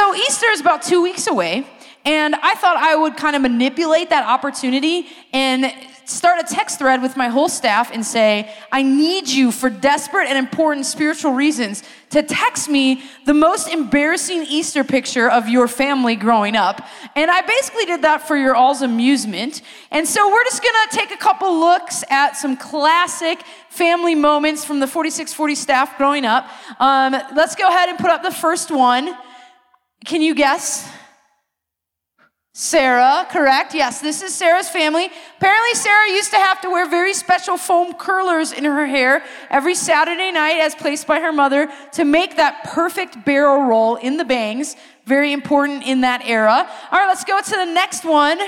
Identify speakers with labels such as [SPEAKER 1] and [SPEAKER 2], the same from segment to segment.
[SPEAKER 1] So Easter is about two weeks away, and I thought I would kind of manipulate that opportunity and start a text thread with my whole staff and say, I need you for desperate and important spiritual reasons to text me the most embarrassing Easter picture of your family growing up. And I basically did that for your all's amusement. And so we're just gonna take a couple looks at some classic family moments from the 4640 staff growing up. Um, let's go ahead and put up the first one. Can you guess? Sarah, correct? Yes, this is Sarah's family. Apparently, Sarah used to have to wear very special foam curlers in her hair every Saturday night, as placed by her mother, to make that perfect barrel roll in the bangs. Very important in that era. All right, let's go to the next one.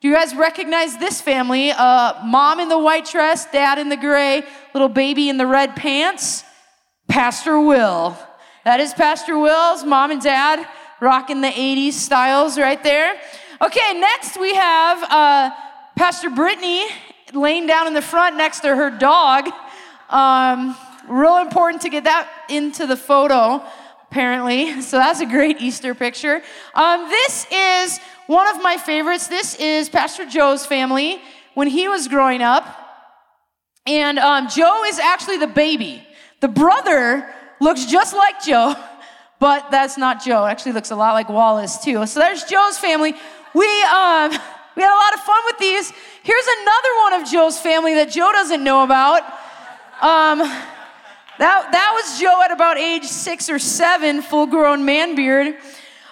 [SPEAKER 1] Do you guys recognize this family? Uh, mom in the white dress, dad in the gray, little baby in the red pants. Pastor Will. That is Pastor Will's mom and dad rocking the 80s styles right there. Okay, next we have uh, Pastor Brittany laying down in the front next to her dog. Um, real important to get that into the photo, apparently. So that's a great Easter picture. Um, this is one of my favorites. This is Pastor Joe's family when he was growing up. And um, Joe is actually the baby. The brother looks just like Joe. But that's not Joe. It actually looks a lot like Wallace, too. So there's Joe's family. We, um, we had a lot of fun with these. Here's another one of Joe's family that Joe doesn't know about. Um, that, that was Joe at about age six or seven, full grown man beard.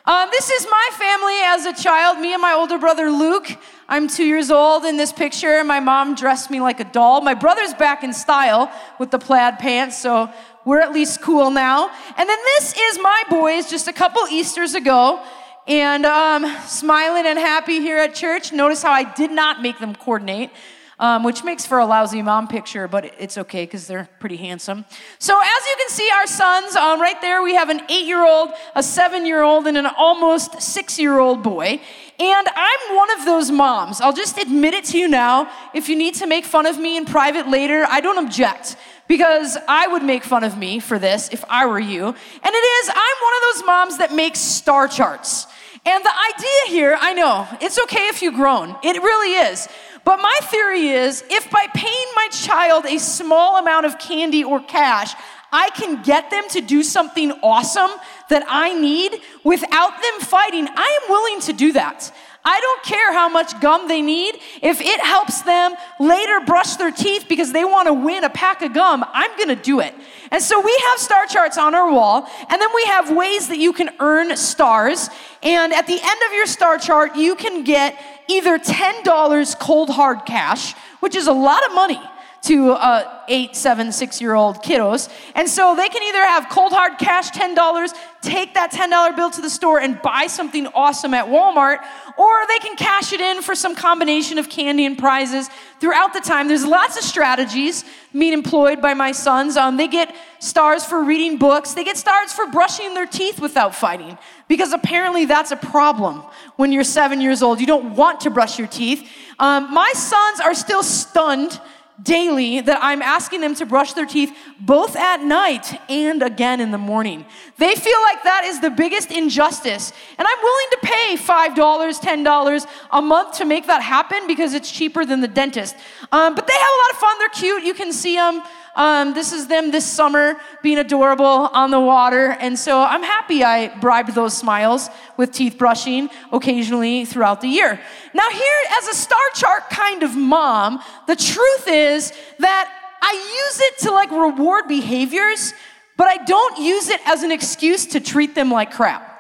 [SPEAKER 1] Um, this is my family as a child, me and my older brother Luke. I'm two years old in this picture. My mom dressed me like a doll. My brother's back in style with the plaid pants, so we're at least cool now. And then this is my boys just a couple Easters ago. And um, smiling and happy here at church. Notice how I did not make them coordinate, um, which makes for a lousy mom picture, but it's okay because they're pretty handsome. So, as you can see, our sons, um, right there, we have an eight year old, a seven year old, and an almost six year old boy. And I'm one of those moms. I'll just admit it to you now. If you need to make fun of me in private later, I don't object because I would make fun of me for this if I were you. And it is, I'm one of those moms that makes star charts. And the idea here, I know, it's okay if you groan. it really is. But my theory is if by paying my child a small amount of candy or cash, I can get them to do something awesome that I need without them fighting, I am willing to do that. I don't care how much gum they need. If it helps them later brush their teeth because they want to win a pack of gum, I'm going to do it. And so we have star charts on our wall, and then we have ways that you can earn stars. And at the end of your star chart, you can get either $10 cold hard cash, which is a lot of money to uh, eight, seven, six year old kiddos. And so they can either have cold hard cash $10, take that $10 bill to the store and buy something awesome at Walmart, or they can cash it in for some combination of candy and prizes throughout the time. There's lots of strategies being employed by my sons. Um, they get stars for reading books, they get stars for brushing their teeth without fighting, because apparently that's a problem when you're seven years old. You don't want to brush your teeth. Um, my sons are still stunned daily that I'm asking them to brush their teeth both at night and again in the morning. They feel like that is the biggest injustice. And I'm willing to pay $5, $10 a month to make that happen because it's cheaper than the dentist. Um, but they have a lot of fun. They're cute. You can see them. Um, this is them this summer being adorable on the water. And so I'm happy I bribed those smiles with teeth brushing occasionally throughout the year. Now, here, as a star chart kind of mom, the truth is that I use it to like reward behaviors, but I don't use it as an excuse to treat them like crap.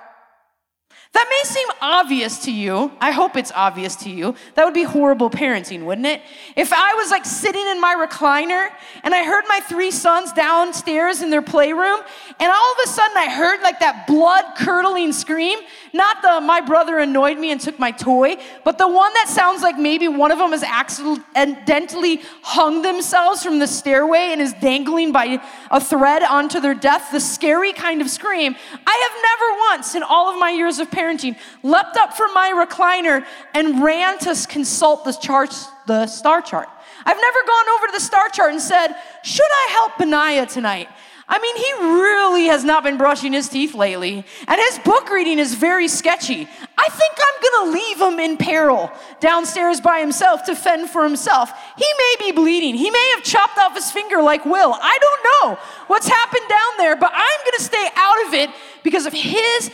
[SPEAKER 1] That may seem obvious to you. I hope it's obvious to you. That would be horrible parenting, wouldn't it? If I was like sitting in my recliner and I heard my three sons downstairs in their playroom, and all of a sudden I heard like that blood curdling scream, not the my brother annoyed me and took my toy, but the one that sounds like maybe one of them has accidentally hung themselves from the stairway and is dangling by a thread onto their death, the scary kind of scream. I have never once in all of my years of parenting leapt up from my recliner and ran to consult the chart, the star chart. I've never gone over to the star chart and said, Should I help Benaiah tonight? I mean, he really has not been brushing his teeth lately, and his book reading is very sketchy. I think I'm gonna leave him in peril downstairs by himself to fend for himself. He may be bleeding. He may have chopped off his finger like Will. I don't know what's happened down there, but I'm gonna stay out of it because of his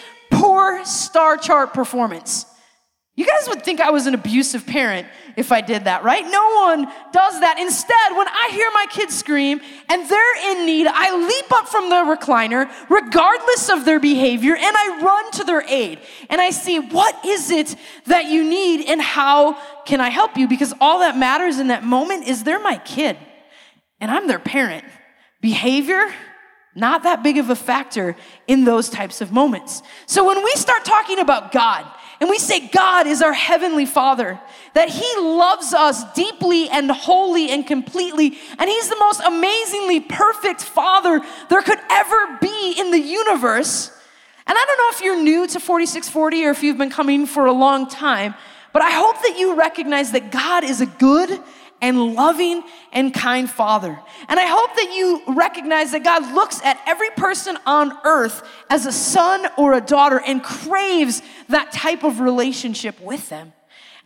[SPEAKER 1] poor star chart performance. You guys would think I was an abusive parent if I did that, right? No one does that. Instead, when I hear my kids scream and they're in need, I leap up from the recliner, regardless of their behavior, and I run to their aid. And I see, what is it that you need and how can I help you? Because all that matters in that moment is they're my kid and I'm their parent. Behavior, not that big of a factor in those types of moments. So when we start talking about God, and we say God is our heavenly Father, that He loves us deeply and wholly and completely, and He's the most amazingly perfect Father there could ever be in the universe. And I don't know if you're new to 4640 or if you've been coming for a long time, but I hope that you recognize that God is a good and loving and kind Father. And I hope that you recognize that God looks at every person on earth as a son or a daughter and craves that type of relationship with them.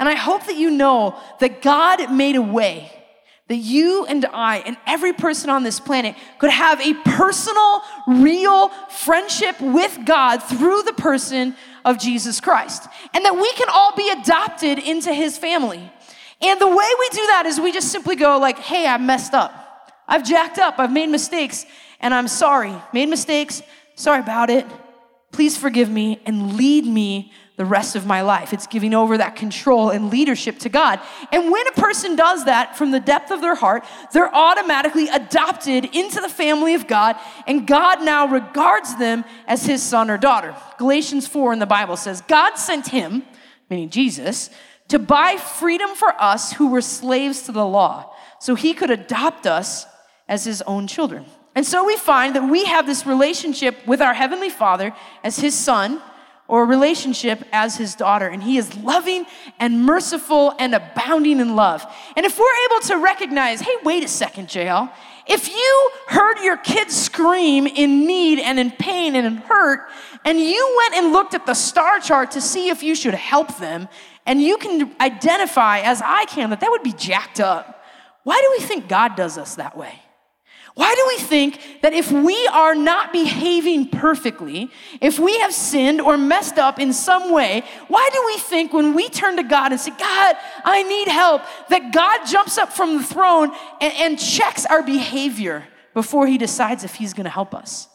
[SPEAKER 1] And I hope that you know that God made a way that you and I and every person on this planet could have a personal, real friendship with God through the person of Jesus Christ. And that we can all be adopted into his family. And the way we do that is we just simply go like, hey, I messed up. I've jacked up. I've made mistakes and I'm sorry. Made mistakes. Sorry about it. Please forgive me and lead me the rest of my life. It's giving over that control and leadership to God. And when a person does that from the depth of their heart, they're automatically adopted into the family of God, and God now regards them as his son or daughter. Galatians 4 in the Bible says, God sent him, meaning Jesus, to buy freedom for us who were slaves to the law, so he could adopt us as his own children. And so we find that we have this relationship with our Heavenly Father as his son, or a relationship as his daughter. And he is loving and merciful and abounding in love. And if we're able to recognize, hey, wait a second, JL, if you heard your kids scream in need and in pain and in hurt, and you went and looked at the star chart to see if you should help them, and you can identify, as I can, that that would be jacked up. Why do we think God does us that way? Why do we think that if we are not behaving perfectly, if we have sinned or messed up in some way, why do we think when we turn to God and say, God, I need help, that God jumps up from the throne and, and checks our behavior before he decides if he's gonna help us?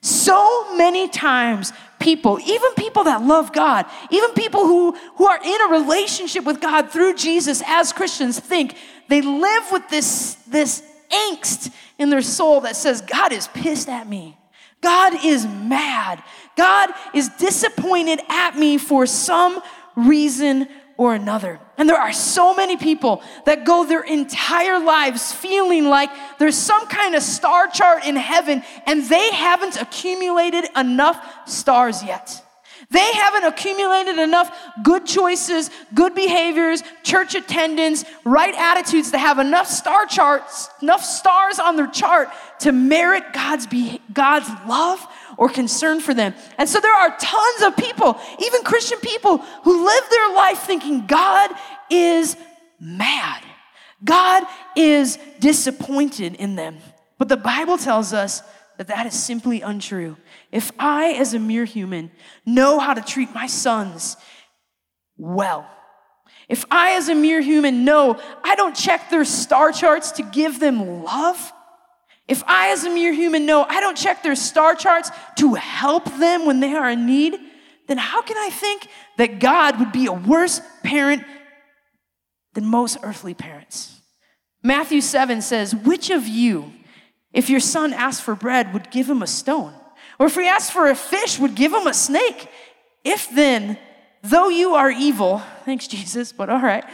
[SPEAKER 1] So many times, people, even people that love God, even people who, who are in a relationship with God through Jesus as Christians, think they live with this, this angst in their soul that says, God is pissed at me. God is mad. God is disappointed at me for some reason or another. And there are so many people that go their entire lives feeling like there's some kind of star chart in heaven and they haven't accumulated enough stars yet. They haven't accumulated enough good choices, good behaviors, church attendance, right attitudes to have enough star charts, enough stars on their chart to merit God's, be- God's love or concern for them. And so there are tons of people, even Christian people, who live their life thinking God is mad. God is disappointed in them. But the Bible tells us that that is simply untrue. If I, as a mere human, know how to treat my sons well, if I, as a mere human, know I don't check their star charts to give them love, if I, as a mere human, know I don't check their star charts to help them when they are in need, then how can I think that God would be a worse parent than most earthly parents? Matthew 7 says, Which of you, if your son asked for bread, would give him a stone? Or if he asked for a fish, would give him a snake? If then, though you are evil, thanks Jesus, but all right,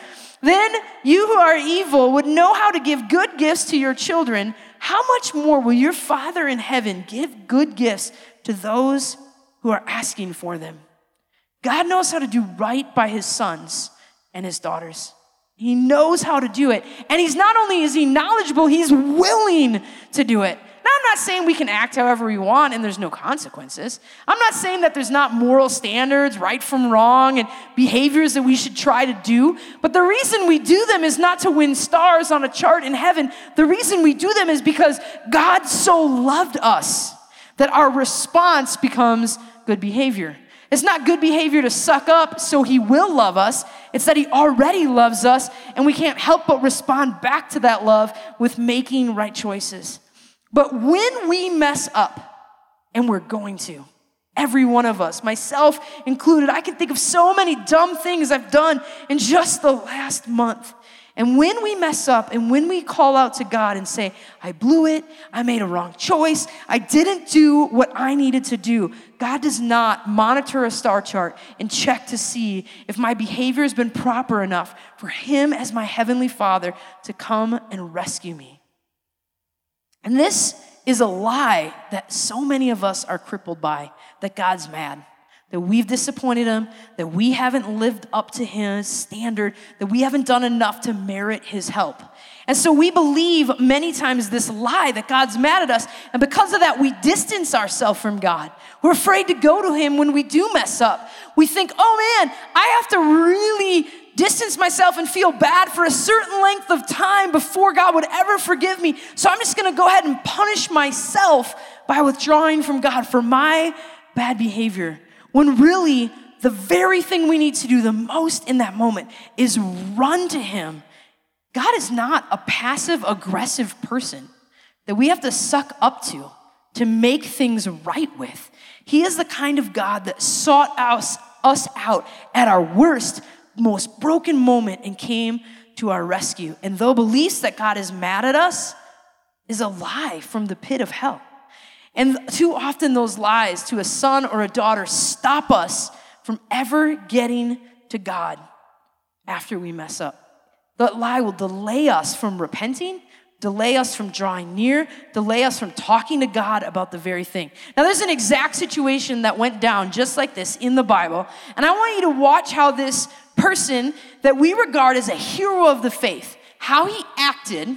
[SPEAKER 1] then you who are evil would know how to give good gifts to your children, how much more will your Father in heaven give good gifts to those who are asking for them? God knows how to do right by his sons and his daughters. He knows how to do it. And he's not only is he knowledgeable, he's willing to do it. Now, I'm not saying we can act however we want and there's no consequences. I'm not saying that there's not moral standards, right from wrong, and behaviors that we should try to do. But the reason we do them is not to win stars on a chart in heaven. The reason we do them is because God so loved us that our response becomes good behavior. It's not good behavior to suck up so he will love us. It's that he already loves us, and we can't help but respond back to that love with making right choices. But when we mess up, and we're going to, every one of us, myself included, I can think of so many dumb things I've done in just the last month. And when we mess up and when we call out to God and say, I blew it, I made a wrong choice, I didn't do what I needed to do, God does not monitor a star chart and check to see if my behavior has been proper enough for Him as my Heavenly Father to come and rescue me. And this is a lie that so many of us are crippled by that God's mad, that we've disappointed Him, that we haven't lived up to His standard, that we haven't done enough to merit His help. And so we believe many times this lie that God's mad at us. And because of that, we distance ourselves from God. We're afraid to go to Him when we do mess up. We think, oh man, I have to really distance myself and feel bad for a certain length of time before God would ever forgive me. So I'm just gonna go ahead and punish myself by withdrawing from God for my bad behavior. When really, the very thing we need to do the most in that moment is run to Him. God is not a passive aggressive person that we have to suck up to to make things right with. He is the kind of God that sought us, us out at our worst most broken moment and came to our rescue. And though beliefs that God is mad at us is a lie from the pit of hell. And too often, those lies to a son or a daughter stop us from ever getting to God after we mess up. That lie will delay us from repenting delay us from drawing near, delay us from talking to God about the very thing. Now, there's an exact situation that went down just like this in the Bible, and I want you to watch how this person that we regard as a hero of the faith, how he acted,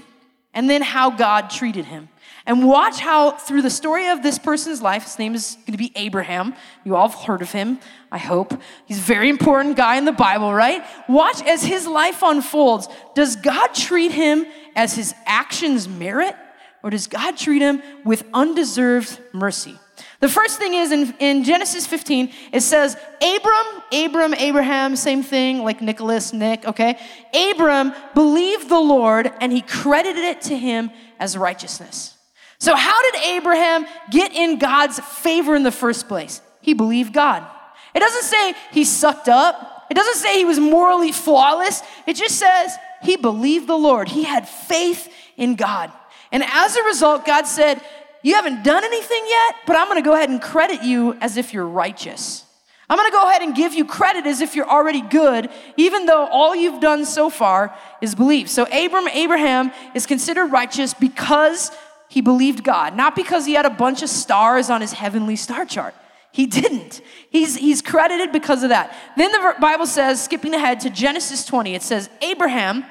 [SPEAKER 1] and then how God treated him. And watch how, through the story of this person's life, his name is going to be Abraham. You all have heard of him, I hope. He's a very important guy in the Bible, right? Watch as his life unfolds. Does God treat him as his actions merit, or does God treat him with undeserved mercy? The first thing is in, in Genesis 15, it says, Abram, Abram, Abraham, same thing, like Nicholas, Nick, okay? Abram believed the Lord and he credited it to him as righteousness. So, how did Abraham get in God's favor in the first place? He believed God. It doesn't say he sucked up, it doesn't say he was morally flawless. It just says he believed the Lord, he had faith in God. And as a result, God said, You haven't done anything yet, but I'm gonna go ahead and credit you as if you're righteous. I'm gonna go ahead and give you credit as if you're already good, even though all you've done so far is believe. So Abram, Abraham is considered righteous because he believed God, not because he had a bunch of stars on his heavenly star chart. He didn't. He's, he's credited because of that. Then the Bible says, skipping ahead to Genesis 20, it says, Abraham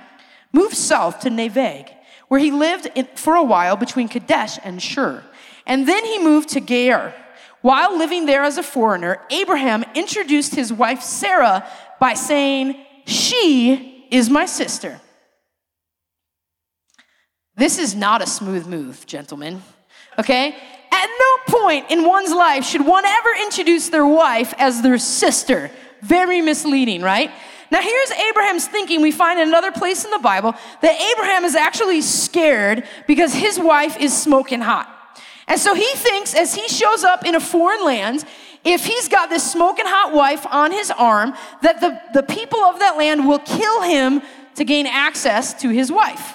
[SPEAKER 1] moved south to Neveg, where he lived in, for a while between Kadesh and Shur. And then he moved to Gerar. While living there as a foreigner, Abraham introduced his wife Sarah by saying, She is my sister. This is not a smooth move, gentlemen. Okay? At no point in one's life should one ever introduce their wife as their sister. Very misleading, right? Now, here's Abraham's thinking. We find in another place in the Bible that Abraham is actually scared because his wife is smoking hot. And so he thinks as he shows up in a foreign land, if he's got this smoking hot wife on his arm, that the, the people of that land will kill him to gain access to his wife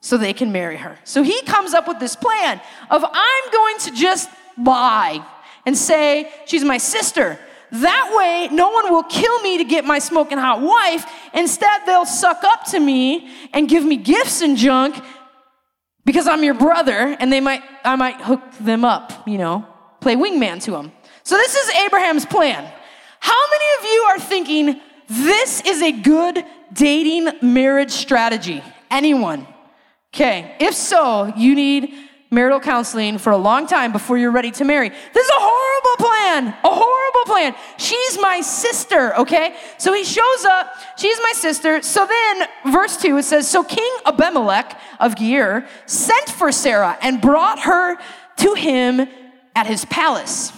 [SPEAKER 1] so they can marry her. So he comes up with this plan of I'm going to just lie and say she's my sister. That way, no one will kill me to get my smoking hot wife. Instead, they'll suck up to me and give me gifts and junk because I'm your brother, and they might, I might hook them up, you know, play wingman to them. So this is Abraham's plan. How many of you are thinking, this is a good dating marriage strategy? Anyone? Okay, if so, you need marital counseling for a long time before you're ready to marry. This is a horrible plan, a horrible plan. She's my sister, okay? So he shows up, she's my sister. So then, verse 2, it says So King Abimelech of Gerar sent for Sarah and brought her to him at his palace.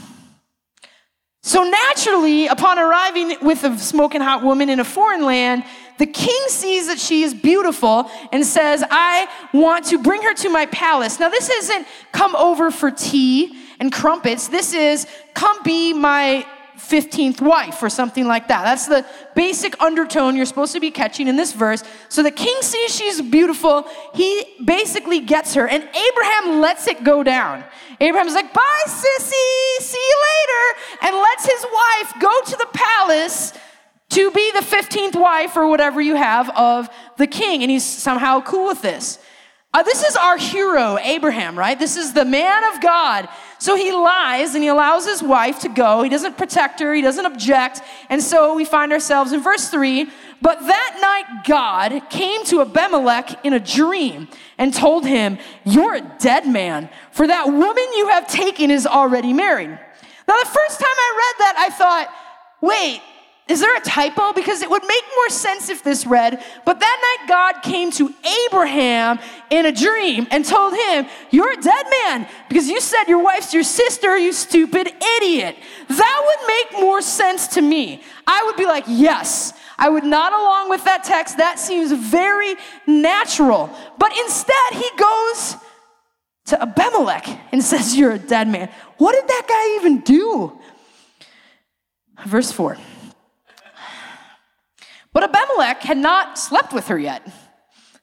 [SPEAKER 1] So naturally, upon arriving with a smoking hot woman in a foreign land, the king sees that she is beautiful and says, I want to bring her to my palace. Now, this isn't come over for tea and crumpets. This is come be my 15th wife or something like that. That's the basic undertone you're supposed to be catching in this verse. So the king sees she's beautiful. He basically gets her, and Abraham lets it go down. Abraham's like, bye, sissy, see you later, and lets his wife go to the palace to be the 15th wife or whatever you have of the king. And he's somehow cool with this. Uh, this is our hero, Abraham, right? This is the man of God. So he lies and he allows his wife to go. He doesn't protect her, he doesn't object. And so we find ourselves in verse 3 But that night God came to Abimelech in a dream and told him, You're a dead man, for that woman you have taken is already married. Now, the first time I read that, I thought, Wait, is there a typo? Because it would make more sense if this read, but that night God came to Abraham in a dream and told him, You're a dead man because you said your wife's your sister, you stupid idiot. That would make more sense to me. I would be like, Yes. I would not along with that text. That seems very natural. But instead, he goes to Abimelech and says, You're a dead man. What did that guy even do? Verse 4. But Abimelech had not slept with her yet.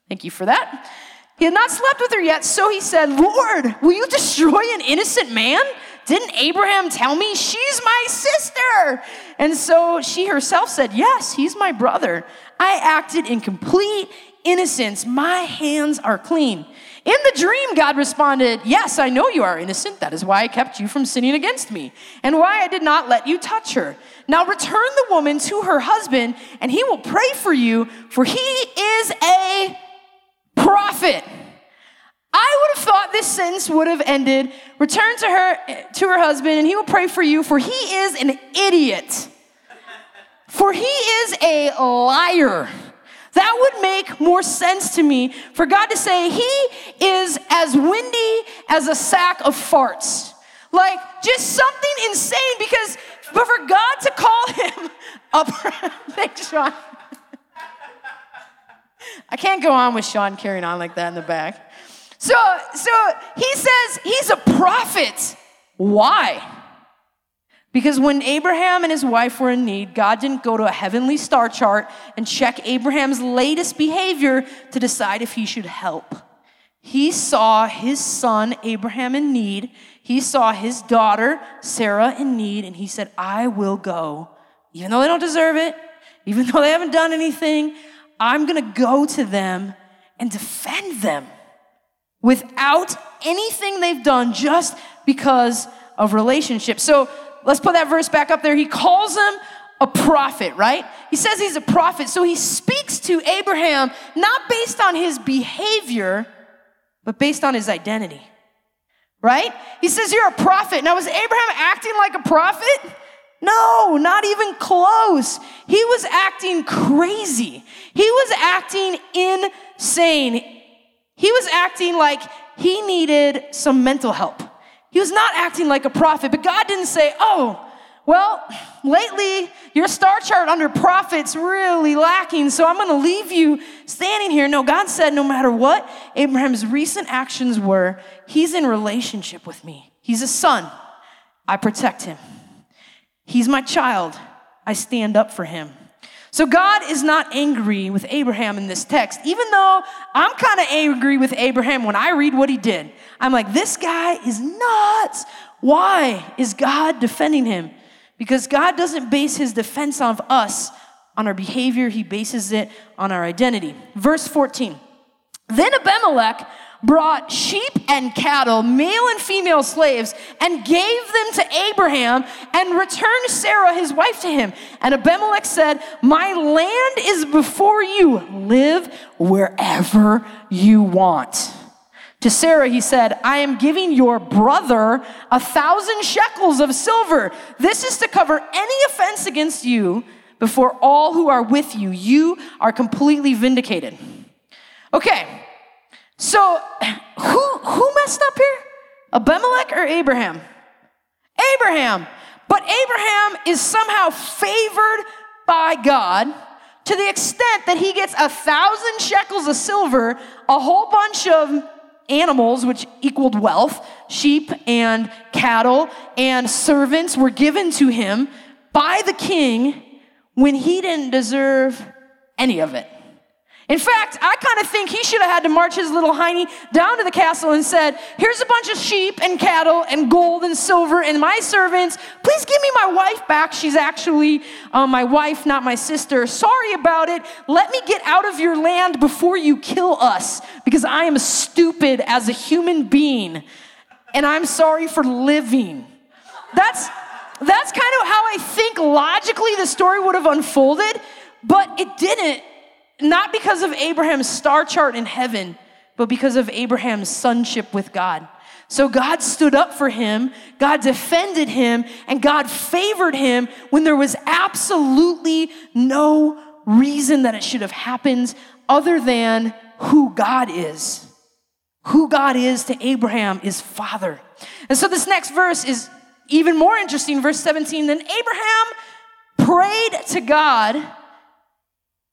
[SPEAKER 1] Thank you for that. He had not slept with her yet, so he said, Lord, will you destroy an innocent man? Didn't Abraham tell me she's my sister? And so she herself said, Yes, he's my brother. I acted in complete innocence. My hands are clean. In the dream, God responded, Yes, I know you are innocent. That is why I kept you from sinning against me, and why I did not let you touch her. Now return the woman to her husband, and he will pray for you, for he is a prophet. I would have thought this sentence would have ended, return to her to her husband, and he will pray for you, for he is an idiot. For he is a liar. That would make more sense to me for God to say, He is as windy as a sack of farts. Like, just something insane because, but for God to call him a thanks, Sean. I can't go on with Sean carrying on like that in the back. So, so he says he's a prophet. Why? Because when Abraham and his wife were in need, God didn't go to a heavenly star chart and check Abraham's latest behavior to decide if he should help. He saw his son Abraham in need. He saw his daughter Sarah in need, and he said, I will go. Even though they don't deserve it, even though they haven't done anything, I'm gonna go to them and defend them without anything they've done just because of relationship. So let's put that verse back up there. He calls him a prophet, right? He says he's a prophet. So he speaks to Abraham not based on his behavior, but based on his identity, right? He says, You're a prophet. Now, was Abraham acting like a prophet? No, not even close. He was acting crazy. He was acting insane. He was acting like he needed some mental help. He was not acting like a prophet, but God didn't say, oh, well, lately your star chart under prophet's really lacking, so I'm gonna leave you standing here. No, God said, no matter what Abraham's recent actions were, he's in relationship with me. He's a son. I protect him. He's my child. I stand up for him. So God is not angry with Abraham in this text, even though I'm kind of angry with Abraham when I read what he did. I'm like, this guy is nuts. Why is God defending him? Because God doesn't base his defense of us on our behavior, he bases it on our identity. Verse 14. Then Abimelech brought sheep and cattle, male and female slaves, and gave them to Abraham and returned Sarah, his wife, to him. And Abimelech said, My land is before you. Live wherever you want. To Sarah, he said, I am giving your brother a thousand shekels of silver. This is to cover any offense against you before all who are with you. You are completely vindicated. Okay, so who, who messed up here? Abimelech or Abraham? Abraham. But Abraham is somehow favored by God to the extent that he gets a thousand shekels of silver, a whole bunch of animals, which equaled wealth, sheep and cattle and servants were given to him by the king when he didn't deserve any of it. In fact, I kind of think he should have had to march his little hiney down to the castle and said, Here's a bunch of sheep and cattle and gold and silver and my servants. Please give me my wife back. She's actually uh, my wife, not my sister. Sorry about it. Let me get out of your land before you kill us because I am stupid as a human being and I'm sorry for living. That's, that's kind of how I think logically the story would have unfolded, but it didn't not because of Abraham's star chart in heaven, but because of Abraham's sonship with God. So God stood up for him, God defended him, and God favored him when there was absolutely no reason that it should have happened other than who God is. Who God is to Abraham is father. And so this next verse is even more interesting. Verse 17 Then Abraham prayed to God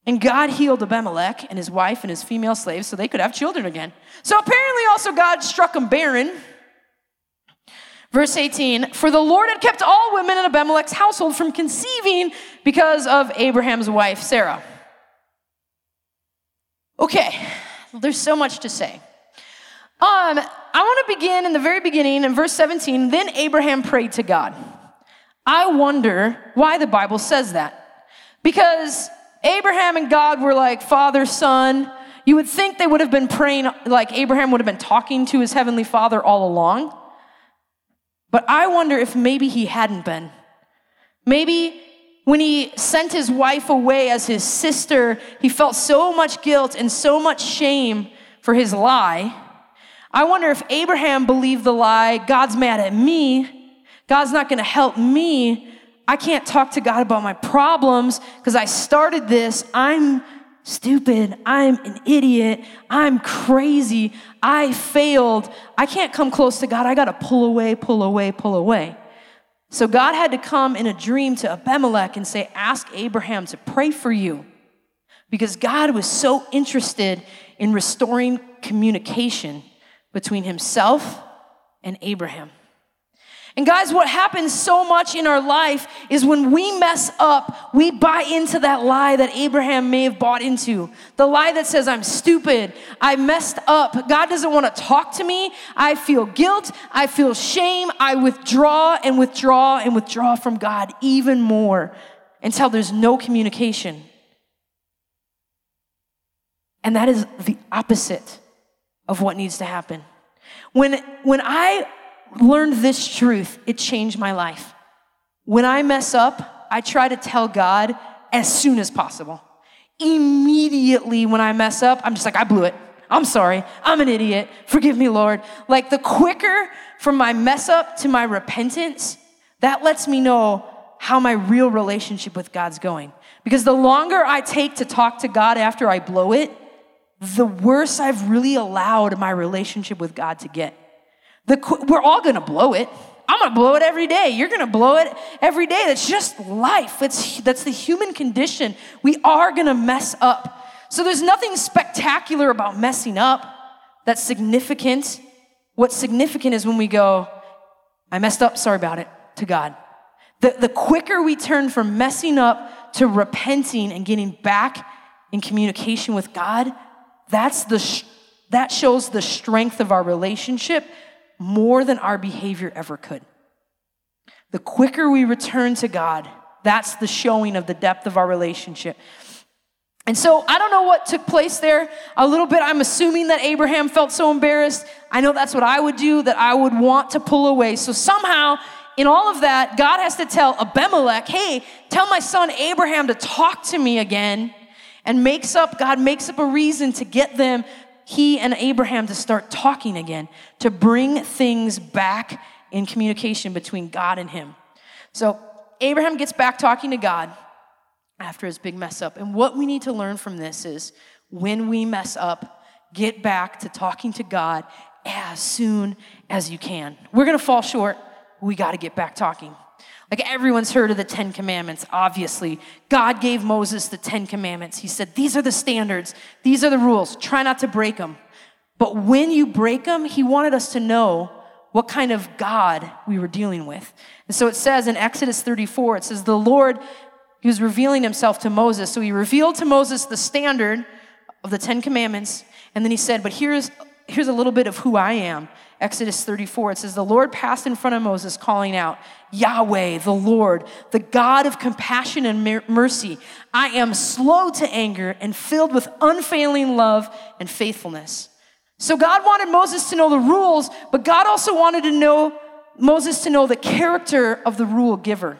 [SPEAKER 1] and God healed Abimelech and his wife and his female slaves so they could have children again. So apparently, also, God struck them barren. Verse 18 For the Lord had kept all women in Abimelech's household from conceiving because of Abraham's wife, Sarah. Okay, there's so much to say. Um, I want to begin in the very beginning in verse 17. Then Abraham prayed to God. I wonder why the Bible says that. Because Abraham and God were like father, son. You would think they would have been praying, like Abraham would have been talking to his heavenly father all along. But I wonder if maybe he hadn't been. Maybe when he sent his wife away as his sister, he felt so much guilt and so much shame for his lie. I wonder if Abraham believed the lie God's mad at me, God's not gonna help me, I can't talk to God about my problems because I started this. I'm stupid. I'm an idiot. I'm crazy. I failed. I can't come close to God. I got to pull away, pull away, pull away. So God had to come in a dream to Abimelech and say, Ask Abraham to pray for you. Because God was so interested in restoring communication between himself and Abraham. And guys, what happens so much in our life is when we mess up, we buy into that lie that Abraham may have bought into. The lie that says, I'm stupid, I messed up, God doesn't want to talk to me, I feel guilt, I feel shame, I withdraw and withdraw and withdraw from God even more until there's no communication. And that is the opposite of what needs to happen. When, when I learned this truth, it changed my life. When I mess up, I try to tell God as soon as possible. Immediately when I mess up, I'm just like, I blew it. I'm sorry. I'm an idiot. Forgive me, Lord. Like the quicker from my mess up to my repentance, that lets me know how my real relationship with God's going. Because the longer I take to talk to God after I blow it, the worse I've really allowed my relationship with God to get. The, we're all gonna blow it. I'm gonna blow it every day. You're gonna blow it every day. That's just life. It's, that's the human condition. We are gonna mess up. So there's nothing spectacular about messing up that's significant. What's significant is when we go, I messed up, sorry about it, to God. The, the quicker we turn from messing up to repenting and getting back in communication with God, that's the, that shows the strength of our relationship more than our behavior ever could. The quicker we return to God, that's the showing of the depth of our relationship. And so I don't know what took place there. A little bit, I'm assuming that Abraham felt so embarrassed. I know that's what I would do, that I would want to pull away. So somehow, in all of that, God has to tell Abimelech, hey, tell my son Abraham to talk to me again. And makes up, God makes up a reason to get them, he and Abraham, to start talking again, to bring things back in communication between God and him. So Abraham gets back talking to God after his big mess up. And what we need to learn from this is when we mess up, get back to talking to God as soon as you can. We're gonna fall short, we gotta get back talking. Like everyone's heard of the Ten Commandments, obviously. God gave Moses the Ten Commandments. He said, These are the standards, these are the rules. Try not to break them. But when you break them, He wanted us to know what kind of God we were dealing with. And so it says in Exodus 34, it says, The Lord he was revealing himself to Moses. So he revealed to Moses the standard of the Ten Commandments. And then he said, But here's, here's a little bit of who I am. Exodus 34, it says, The Lord passed in front of Moses, calling out, Yahweh, the Lord, the God of compassion and mercy. I am slow to anger and filled with unfailing love and faithfulness. So God wanted Moses to know the rules, but God also wanted to know Moses to know the character of the rule giver.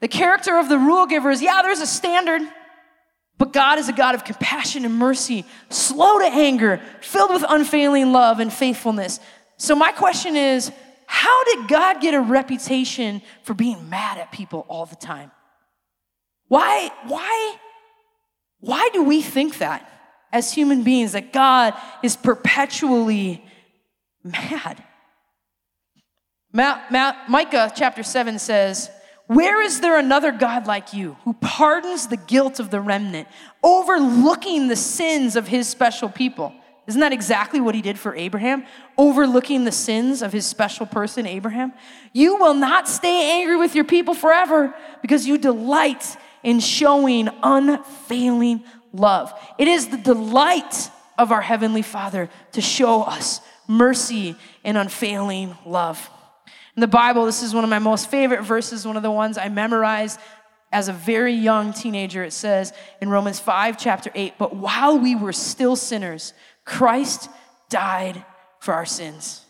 [SPEAKER 1] The character of the rule giver is yeah, there's a standard, but God is a God of compassion and mercy, slow to anger, filled with unfailing love and faithfulness. So, my question is how did God get a reputation for being mad at people all the time? Why, why, why do we think that as human beings, that God is perpetually mad? Micah chapter 7 says, where is there another God like you who pardons the guilt of the remnant, overlooking the sins of his special people? Isn't that exactly what he did for Abraham? Overlooking the sins of his special person, Abraham? You will not stay angry with your people forever because you delight in showing unfailing love. It is the delight of our Heavenly Father to show us mercy and unfailing love. In the Bible, this is one of my most favorite verses, one of the ones I memorized as a very young teenager. It says in Romans 5, chapter 8, but while we were still sinners, Christ died for our sins.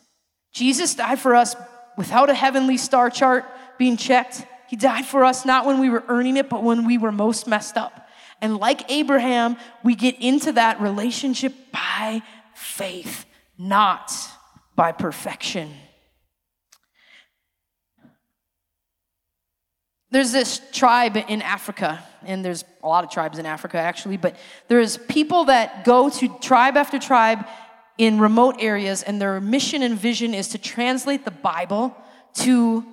[SPEAKER 1] Jesus died for us without a heavenly star chart being checked. He died for us not when we were earning it, but when we were most messed up. And like Abraham, we get into that relationship by faith, not by perfection. There's this tribe in Africa, and there's a lot of tribes in Africa actually, but there's people that go to tribe after tribe in remote areas, and their mission and vision is to translate the Bible to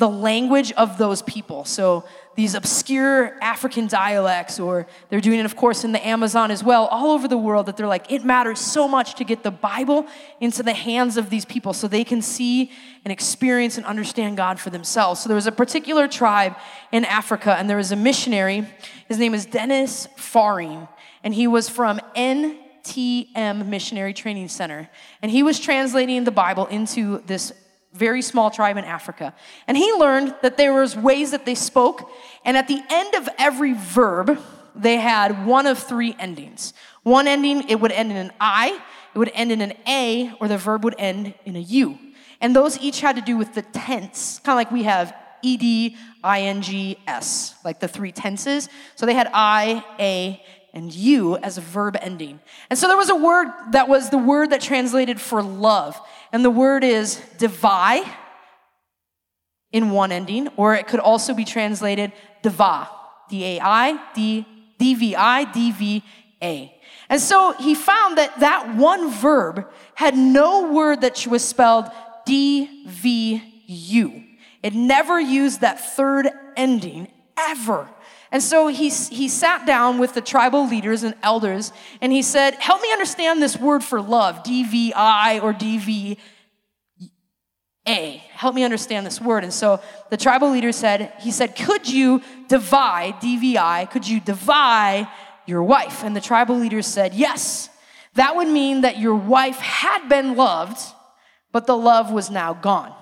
[SPEAKER 1] the language of those people. So these obscure African dialects, or they're doing it, of course, in the Amazon as well, all over the world, that they're like, it matters so much to get the Bible into the hands of these people so they can see and experience and understand God for themselves. So there was a particular tribe in Africa, and there was a missionary. His name is Dennis Faring, and he was from NTM Missionary Training Center. And he was translating the Bible into this very small tribe in Africa. And he learned that there was ways that they spoke, and at the end of every verb, they had one of three endings. One ending, it would end in an I, it would end in an A, or the verb would end in a U. And those each had to do with the tense, kind of like we have ed, ing, s, like the three tenses. So they had I, A, and you as a verb ending. And so there was a word that was the word that translated for love. And the word is divai in one ending, or it could also be translated dava, D A I, D V I, D V A. And so he found that that one verb had no word that was spelled D V U. It never used that third ending ever. And so he, he sat down with the tribal leaders and elders and he said, Help me understand this word for love, DVI or DVA. Help me understand this word. And so the tribal leader said, He said, Could you divide, DVI, could you divide your wife? And the tribal leader said, Yes. That would mean that your wife had been loved, but the love was now gone.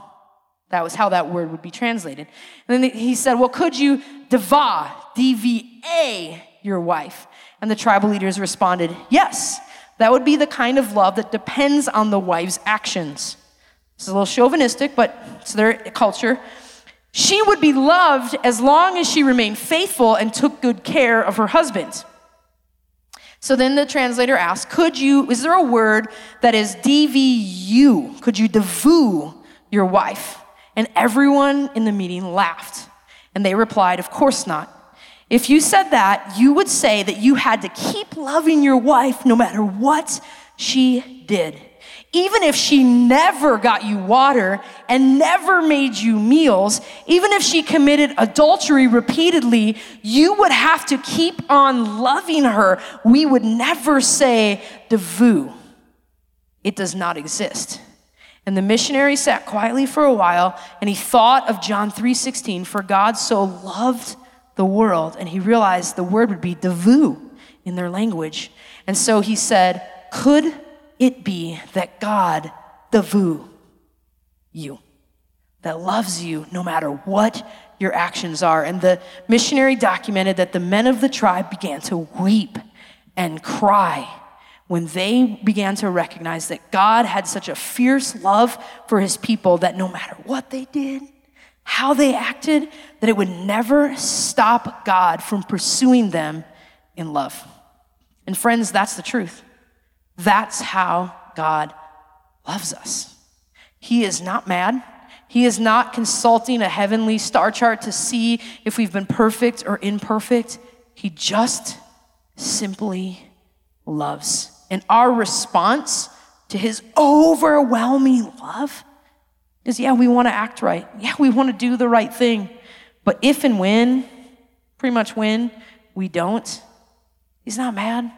[SPEAKER 1] That was how that word would be translated. And then he said, Well, could you diva, D-V-A, your wife? And the tribal leaders responded, Yes, that would be the kind of love that depends on the wife's actions. Is a little chauvinistic, but it's their culture. She would be loved as long as she remained faithful and took good care of her husband. So then the translator asked, Could you, is there a word that is DVU? Could you devu your wife? And everyone in the meeting laughed. And they replied, Of course not. If you said that, you would say that you had to keep loving your wife no matter what she did. Even if she never got you water and never made you meals, even if she committed adultery repeatedly, you would have to keep on loving her. We would never say devu. It does not exist. And the missionary sat quietly for a while and he thought of John 3:16 for God so loved the world and he realized the word would be devu in their language. And so he said, "Could it be that God, devu, you, that loves you no matter what your actions are?" And the missionary documented that the men of the tribe began to weep and cry when they began to recognize that God had such a fierce love for his people that no matter what they did, how they acted, that it would never stop God from pursuing them in love. And friends, that's the truth. That's how God loves us. He is not mad. He is not consulting a heavenly star chart to see if we've been perfect or imperfect. He just simply loves. And our response to his overwhelming love is yeah, we want to act right. Yeah, we want to do the right thing. But if and when, pretty much when, we don't, he's not mad.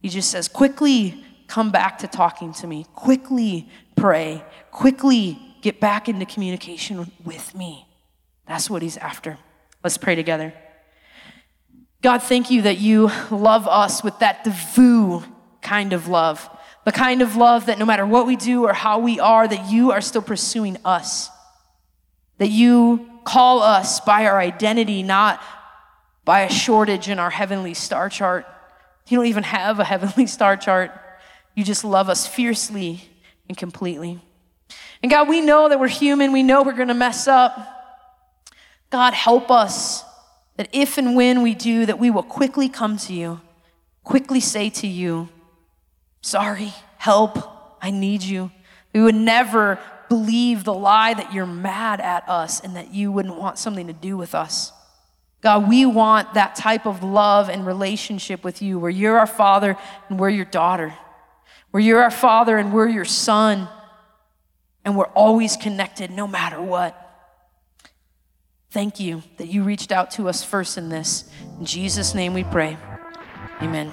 [SPEAKER 1] He just says, quickly come back to talking to me. Quickly pray. Quickly get back into communication with me. That's what he's after. Let's pray together. God, thank you that you love us with that devu kind of love. The kind of love that no matter what we do or how we are, that you are still pursuing us. That you call us by our identity, not by a shortage in our heavenly star chart. You don't even have a heavenly star chart. You just love us fiercely and completely. And God, we know that we're human. We know we're going to mess up. God, help us that if and when we do, that we will quickly come to you, quickly say to you, Sorry, help, I need you. We would never believe the lie that you're mad at us and that you wouldn't want something to do with us. God, we want that type of love and relationship with you where you're our father and we're your daughter, where you're our father and we're your son, and we're always connected no matter what. Thank you that you reached out to us first in this. In Jesus' name we pray. Amen.